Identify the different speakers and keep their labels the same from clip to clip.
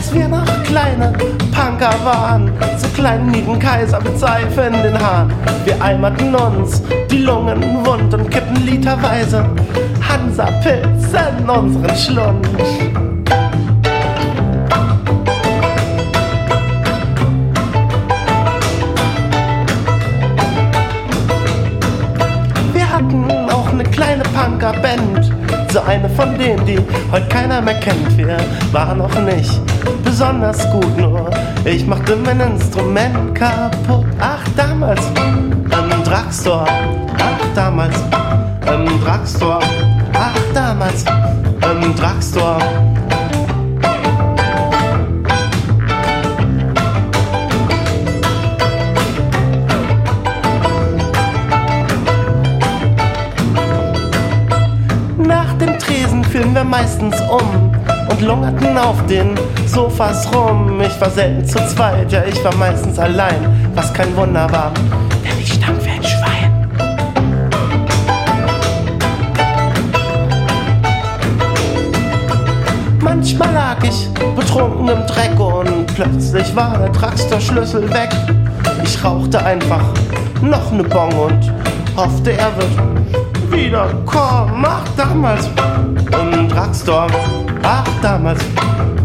Speaker 1: Als wir noch kleine Punker waren, so kleinen nieden Kaiser mit Seife in den Haaren. Wir eimerten uns die Lungen wund und kippten literweise Hansa-Pilz in unseren Schlund. Wir hatten auch eine kleine Punker-Band. So eine von denen, die heute keiner mehr kennt. Wir waren noch nicht besonders gut, nur ich machte mein Instrument kaputt. Ach, damals im Drugstore. Ach, damals im Drugstore. Ach, damals im Drugstore. Nach dem Tresen fielen wir meistens um und lungerten auf den Sofas rum. Ich war selten zu zweit, ja, ich war meistens allein, was kein Wunder war, denn ich stank wie ein Schwein. Manchmal lag ich betrunken im Dreck und plötzlich war der Drugstore-Schlüssel weg. Ich rauchte einfach noch ne Bong und hoffte, er wird wiederkommen. Ach, damals im Drugstore. Ach, damals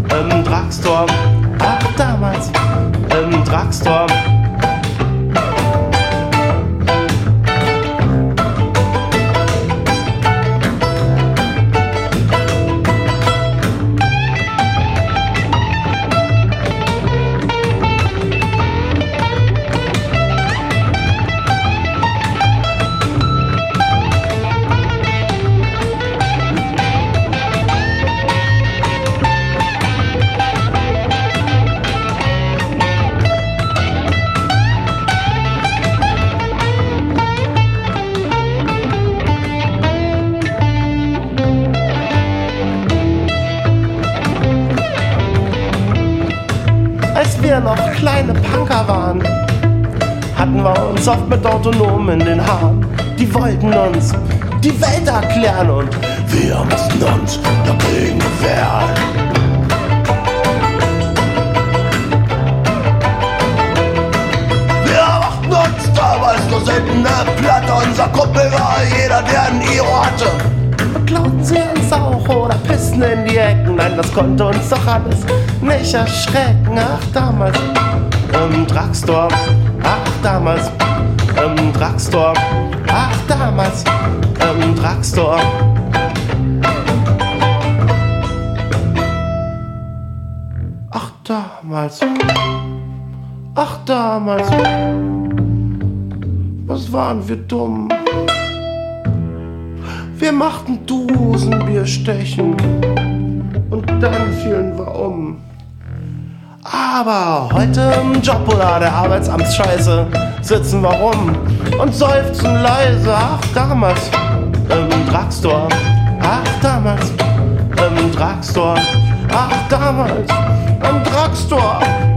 Speaker 1: im Drugstore. Ach, damals im Drugstore. Wir noch kleine Punker waren, hatten wir uns oft mit Autonomen in den Haaren. Die wollten uns die Welt erklären und wir mussten uns dagegen wehren. Wir machten uns damals nur selten eine Platte. Unser Kumpel war jeder, der ein Iro hatte. Beklauten sie uns auch oder pissen in die Ecken. Nein, das konnte uns doch alles nicht erschrecken. Ach, damals im Drugstore. Ach, damals im Drugstore. Ach, damals im Drugstore. Ach, damals. Ach, damals. Was waren wir dumm? Wir machten Dosenbierstechen und dann fielen wir um. Aber heute im Job oder der Arbeitsamtsscheiße sitzen wir rum und seufzen leise. Ach, damals im Drugstore. Ach, damals im Drugstore. Ach, damals im Drugstore.